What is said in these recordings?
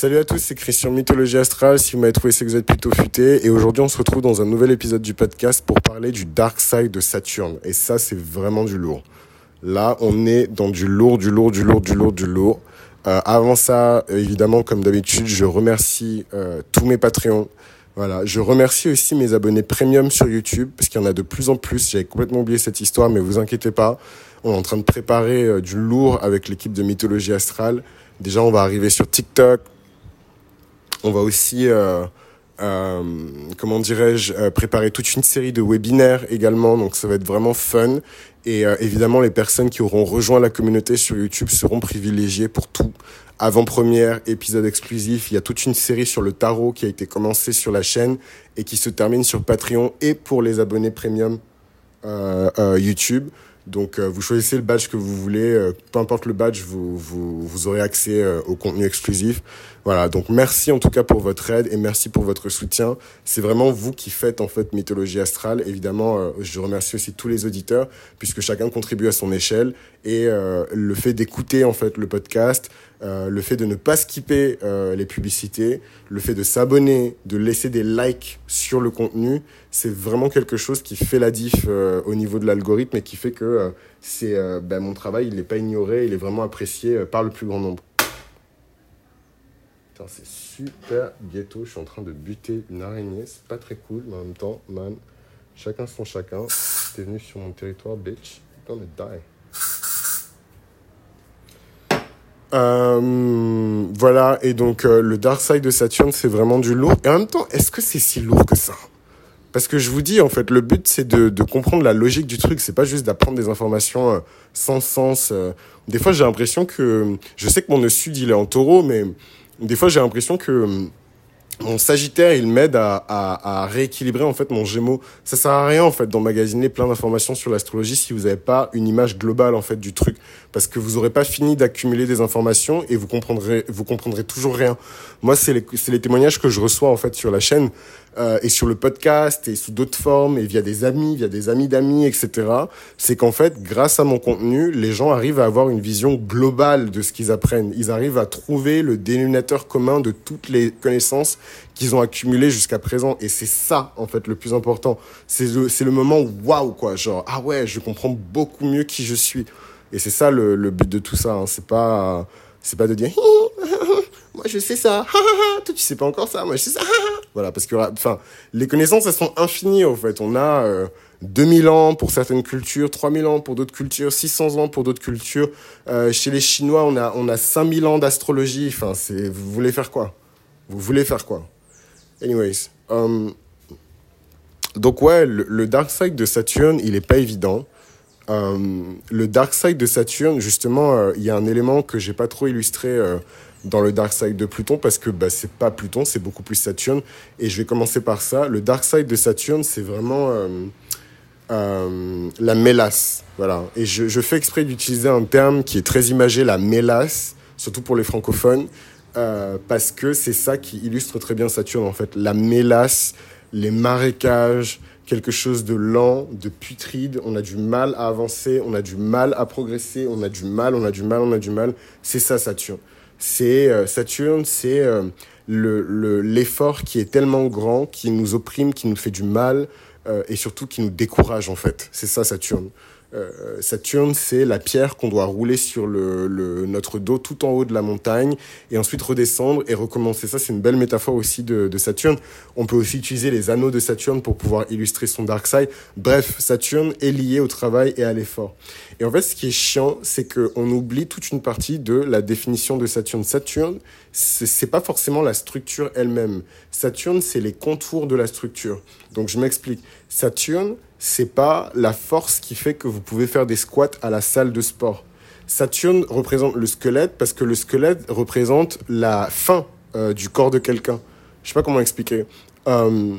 Salut à tous, c'est Christian Mythologie Astrale. Si vous m'avez trouvé, c'est que vous êtes plutôt futé. Et aujourd'hui, on se retrouve dans un nouvel épisode du podcast pour parler du Dark Side de Saturne. Et ça, c'est vraiment du lourd. Là, on est dans du lourd, du lourd, du lourd, du lourd, du lourd. Euh, avant ça, évidemment, comme d'habitude, je remercie euh, tous mes Patreons. Voilà, je remercie aussi mes abonnés premium sur YouTube parce qu'il y en a de plus en plus. J'avais complètement oublié cette histoire, mais vous inquiétez pas. On est en train de préparer euh, du lourd avec l'équipe de Mythologie Astrale. Déjà, on va arriver sur TikTok. On va aussi, euh, euh, comment dirais-je, euh, préparer toute une série de webinaires également. Donc, ça va être vraiment fun. Et euh, évidemment, les personnes qui auront rejoint la communauté sur YouTube seront privilégiées pour tout. Avant-première, épisode exclusif. Il y a toute une série sur le tarot qui a été commencée sur la chaîne et qui se termine sur Patreon et pour les abonnés premium YouTube. Donc, euh, vous choisissez le badge que vous voulez. euh, peu importe le badge, vous, vous, vous aurez accès euh, au contenu exclusif. Voilà. Donc, merci en tout cas pour votre aide et merci pour votre soutien. C'est vraiment vous qui faites en fait Mythologie Astrale. Évidemment, euh, je remercie aussi tous les auditeurs puisque chacun contribue à son échelle et euh, le fait d'écouter en fait le podcast, euh, le fait de ne pas skipper les publicités, le fait de s'abonner, de laisser des likes sur le contenu, c'est vraiment quelque chose qui fait la diff au niveau de l'algorithme et qui fait que euh, c'est euh, ben, mon travail, il n'est pas ignoré, il est vraiment apprécié euh, par le plus grand nombre. Putain, c'est super ghetto, je suis en train de buter une araignée, c'est pas très cool, mais en même temps, man, chacun son chacun. T'es venu sur mon territoire, bitch, gonna die. Euh, voilà, et donc le Dark Side de Saturne, c'est vraiment du lourd. Et en même temps, est-ce que c'est si lourd que ça? Parce que je vous dis, en fait, le but, c'est de, de comprendre la logique du truc. C'est pas juste d'apprendre des informations euh, sans sens. euh. Des fois, j'ai l'impression que... Je sais que mon nœud sud, il est en taureau, mais des fois, j'ai l'impression que euh, mon Sagittaire, il m'aide à, à, à rééquilibrer en fait mon Gémeaux. Ça sert à rien en fait d'emmagasiner plein d'informations sur l'astrologie si vous n'avez pas une image globale en fait du truc, parce que vous aurez pas fini d'accumuler des informations et vous comprendrez vous comprendrez toujours rien. Moi, c'est les, les témoignages que je reçois en fait sur la chaîne euh, et sur le podcast et sous d'autres formes et via des amis, via des amis d'amis, etc. C'est qu'en fait, grâce à mon contenu, les gens arrivent à avoir une vision globale de ce qu'ils apprennent. Ils arrivent à trouver le dénominateur commun de toutes les connaissances qu'ils ont accumulées jusqu'à présent. Et c'est ça, en fait, le plus important. C'est le, c'est le moment waouh, quoi. Genre, ah ouais, je comprends beaucoup mieux qui je suis. Et c'est ça le, le but de tout ça. Hein. C'est pas, pas de dire, moi je sais ça, toi tu sais pas encore ça, moi je sais ça. Voilà, parce que, enfin, les connaissances, elles sont infinies, en fait. On a euh, 2000 ans pour certaines cultures, 3000 ans pour d'autres cultures, 600 ans pour d'autres cultures. Euh, chez les Chinois, on a, on a 5000 ans d'astrologie. Enfin, c'est, vous voulez faire quoi? Vous voulez faire quoi? Anyways. um, donc ouais, le, dark side de Saturne, il est pas évident. Euh, le dark side de Saturne, justement, euh, il y a un élément que j'ai pas trop illustré euh, dans le dark side de Pluton parce que bah, c'est pas Pluton, c'est beaucoup plus Saturne. Et je vais commencer par ça. Le dark side de Saturne, c'est vraiment euh, la mélasse. Voilà. Et je fais exprès d'utiliser un terme qui est très imagé, la mélasse, surtout pour les francophones, euh, parce que c'est ça qui illustre très bien Saturne en fait. La mélasse, les marécages, quelque chose de lent, de putride. On a du mal à avancer, on a du mal à progresser, on a du mal, on a du mal, on a du mal. C'est ça Saturne. C'est euh, Saturne, c'est euh, le le- l'effort qui est tellement grand, qui nous opprime, qui nous fait du mal et surtout qui nous décourage en fait. C'est ça Saturne. Euh, Saturne, c'est la pierre qu'on doit rouler sur le, le, notre dos tout en haut de la montagne et ensuite redescendre et recommencer. Ça, c'est une belle métaphore aussi de, de Saturne. On peut aussi utiliser les anneaux de Saturne pour pouvoir illustrer son dark side. Bref, Saturne est lié au travail et à l'effort. Et en fait, ce qui est chiant, c'est qu'on oublie toute une partie de la définition de Saturne. Saturne, c'est pas forcément la structure elle-même. Saturne, c'est les contours de la structure. Donc, je m'explique. Saturne, c'est pas la force qui fait que vous pouvez faire des squats à la salle de sport. Saturne représente le squelette parce que le squelette représente la fin euh, du corps de quelqu'un. Je sais pas comment expliquer. Euh,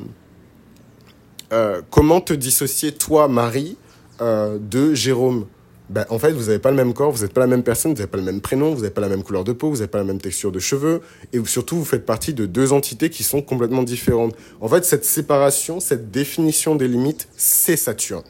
euh, comment te dissocier, toi, Marie, de Jérôme? Ben, En fait, vous n'avez pas le même corps, vous n'êtes pas la même personne, vous n'avez pas le même prénom, vous n'avez pas la même couleur de peau, vous n'avez pas la même texture de cheveux, et surtout, vous faites partie de deux entités qui sont complètement différentes. En fait, cette séparation, cette définition des limites, c'est Saturne.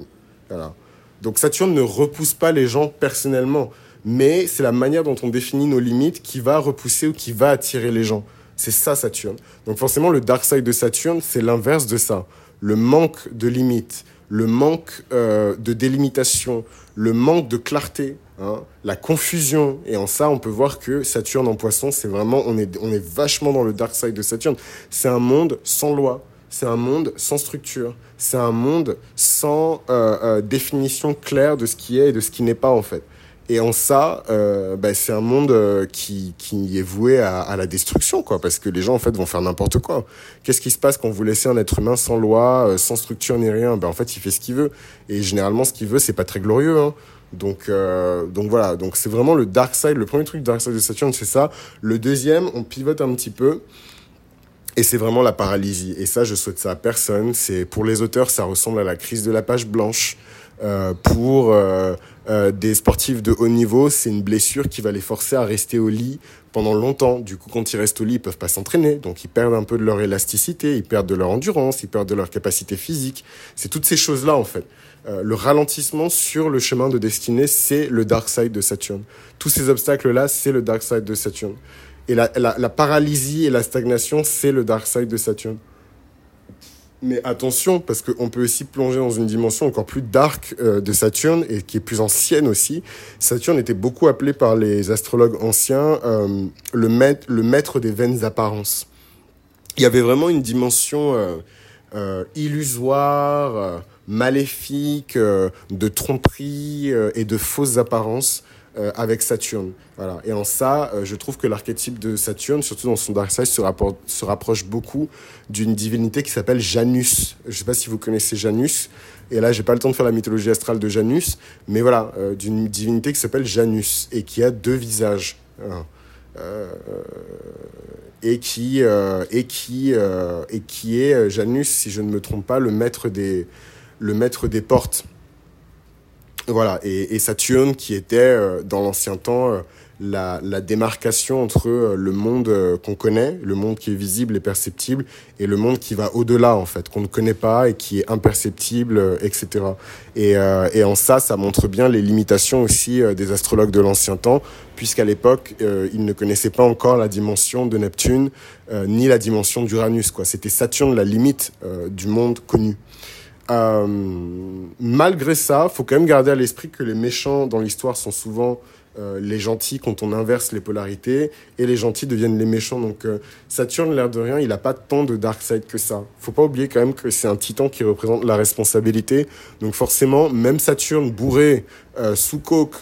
Donc Saturne ne repousse pas les gens personnellement, mais c'est la manière dont on définit nos limites qui va repousser ou qui va attirer les gens. C'est ça Saturne. Donc forcément, le dark side de Saturne, c'est l'inverse de ça. Le manque de limites, le manque euh, de délimitation, le manque de clarté, hein, la confusion. Et en ça, on peut voir que Saturne en poisson, c'est vraiment, on est, on est vachement dans le dark side de Saturne. C'est un monde sans loi, c'est un monde sans structure, c'est un monde sans euh, euh, définition claire de ce qui est et de ce qui n'est pas en fait. Et en ça, euh, bah, c'est un monde euh, qui, est voué à, la destruction, quoi, parce que les gens en fait vont faire n'importe quoi. Qu'est-ce qui se passe quand vous laissez un être humain sans loi, euh, sans structure ni rien? Ben en fait, il fait ce qu'il veut. Et généralement, ce qu'il veut, c'est pas très glorieux. Hein. Donc, donc voilà. Donc c'est vraiment le dark side. Le premier truc dark side de Saturne, c'est ça. Le deuxième, on pivote un petit peu. Et c'est vraiment la paralysie. Et ça, je souhaite ça à personne. C'est pour les auteurs, ça ressemble à la crise de la page blanche. Euh, pour euh, euh, des sportifs de haut niveau, c'est une blessure qui va les forcer à rester au lit pendant longtemps. Du coup, quand ils restent au lit, ils peuvent pas s'entraîner, donc ils perdent un peu de leur élasticité, ils perdent de leur endurance, ils perdent de leur capacité physique. C'est toutes ces choses-là en fait. Euh, le ralentissement sur le chemin de destinée, c'est le dark side de Saturne. Tous ces obstacles-là, c'est le dark side de Saturne. Et la, la, la paralysie et la stagnation, c'est le dark side de Saturne. Mais attention, parce qu'on peut aussi plonger dans une dimension encore plus dark euh, de Saturne et qui est plus ancienne aussi. Saturne était beaucoup appelé par les astrologues anciens euh, le, maître, des vaines apparences. Il y avait vraiment une dimension euh, illusoire, maléfique, de tromperie et de fausses apparences euh, avec Saturne. Voilà. Et en ça, euh, je trouve que l'archétype de Saturne, surtout dans son Dark Side, se, rapproche beaucoup d'une divinité qui s'appelle Janus. Je ne sais pas si vous connaissez Janus. Et là, j'ai pas le temps de faire la mythologie astrale de Janus, mais voilà, euh, d'une divinité qui s'appelle Janus et qui a deux visages. Euh, et qui et qui et qui est Janus, si je ne me trompe pas, le maître des le maître des portes. Voilà, et, Saturne qui était euh, dans l'ancien temps euh, la, démarcation entre euh, le monde qu'on connaît, le monde qui est visible et perceptible, et le monde qui va au-delà en fait, qu'on ne connaît pas et qui est imperceptible, etc. Et, en ça, ça montre bien les limitations aussi des astrologues de l'ancien temps, puisqu'à l'époque, ils ne connaissaient pas encore la dimension de Neptune ni la dimension d'Uranus. C'était Saturne la limite du monde connu. Euh, malgré ça, faut quand même garder à l'esprit que les méchants dans l'histoire sont souvent euh, les gentils quand on inverse les polarités et les gentils deviennent les méchants. Donc euh, Saturne, l'air de rien, il a pas tant de dark side que ça. Faut pas oublier quand même que c'est un titan qui représente la responsabilité. Donc forcément, même Saturne bourré sous coke,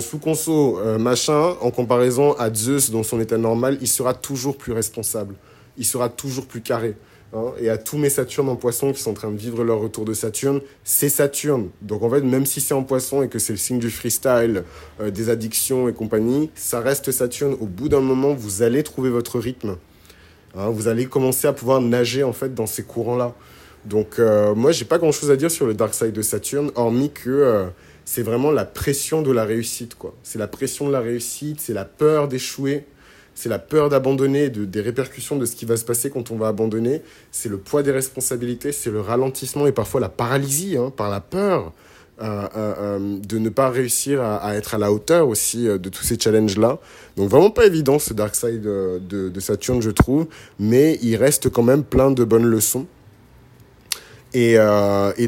sous conso, machin, en comparaison à Zeus dans son état normal, il sera toujours plus responsable. Il sera toujours plus carré. Hein, et à tous mes Saturnes en poisson qui sont en train de vivre leur retour de Saturne, c'est Saturne. Donc en fait, même si c'est en poisson et que c'est le signe du freestyle, euh, des addictions et compagnie, ça reste Saturne. Au bout d'un moment, vous allez trouver votre rythme. Hein, vous allez commencer à pouvoir nager en fait dans ces courants-là. Donc euh, moi, j'ai pas grand-chose à dire sur le dark side de Saturne, hormis que euh, c'est vraiment la pression de la réussite. quoi. C'est la pression de la réussite, c'est la peur d'échouer c'est la peur d'abandonner, de, des répercussions de ce qui va se passer quand on va abandonner, c'est le poids des responsabilités, c'est le ralentissement et parfois la paralysie hein, par la peur euh, euh, euh, de ne pas réussir à, être à la hauteur aussi de tous ces challenges-là. Donc vraiment pas évident ce Dark Side de, Saturne, je trouve, mais il reste quand même plein de bonnes leçons. Et,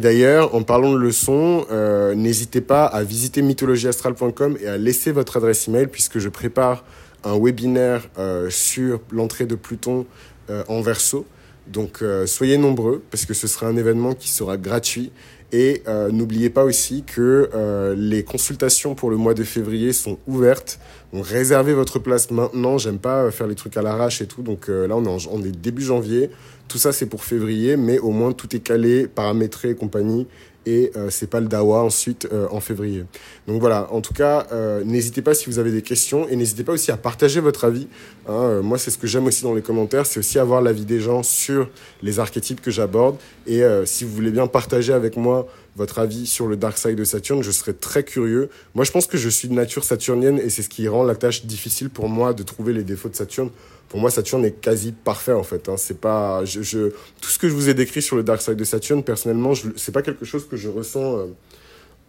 d'ailleurs, en parlant de leçons, n'hésitez pas à visiter mythologieastrale.com et à laisser votre adresse email puisque je prépare un webinaire euh, sur l'entrée de Pluton euh, en verso. Donc euh, soyez nombreux parce que ce sera un événement qui sera gratuit. Et n'oubliez pas aussi que les consultations pour le mois de février sont ouvertes. Réservez votre place maintenant. J'aime pas faire les trucs à l'arrache et tout. Donc là, on est, on est début janvier. Tout ça, c'est pour février, mais au moins tout est calé, paramétré et compagnie et euh, c'est pas le Dawa ensuite euh, en février. Donc voilà, en tout cas, euh, n'hésitez pas si vous avez des questions et n'hésitez pas aussi à partager votre avis. Hein, moi, c'est ce que j'aime aussi dans les commentaires, c'est aussi avoir l'avis des gens sur les archétypes que j'aborde. Et si vous voulez bien partager avec moi votre avis sur le Dark Side de Saturne, je serais très curieux. Moi, je pense que je suis de nature saturnienne et c'est ce qui rend la tâche difficile pour moi de trouver les défauts de Saturne pour moi, Saturne est quasi parfait en fait. Hein. C'est pas, tout ce que je vous ai décrit sur le Dark Side de Saturne, personnellement, je, c'est pas quelque chose que je ressens euh,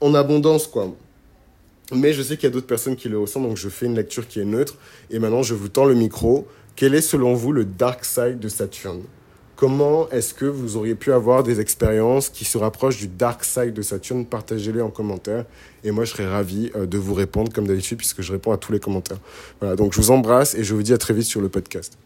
en abondance, quoi. Mais je sais qu'il y a d'autres personnes qui le ressentent, donc je fais une lecture qui est neutre. Et maintenant, je vous tends le micro. quel est selon vous le dark side de Saturne? Comment est-ce que vous auriez pu avoir des expériences qui se rapprochent du dark side de Saturne? Partagez-les en commentaire. Et moi, je serais ravi euh, de vous répondre comme d'habitude puisque je réponds à tous les commentaires. Voilà, donc je vous embrasse et je vous dis à très vite sur le podcast.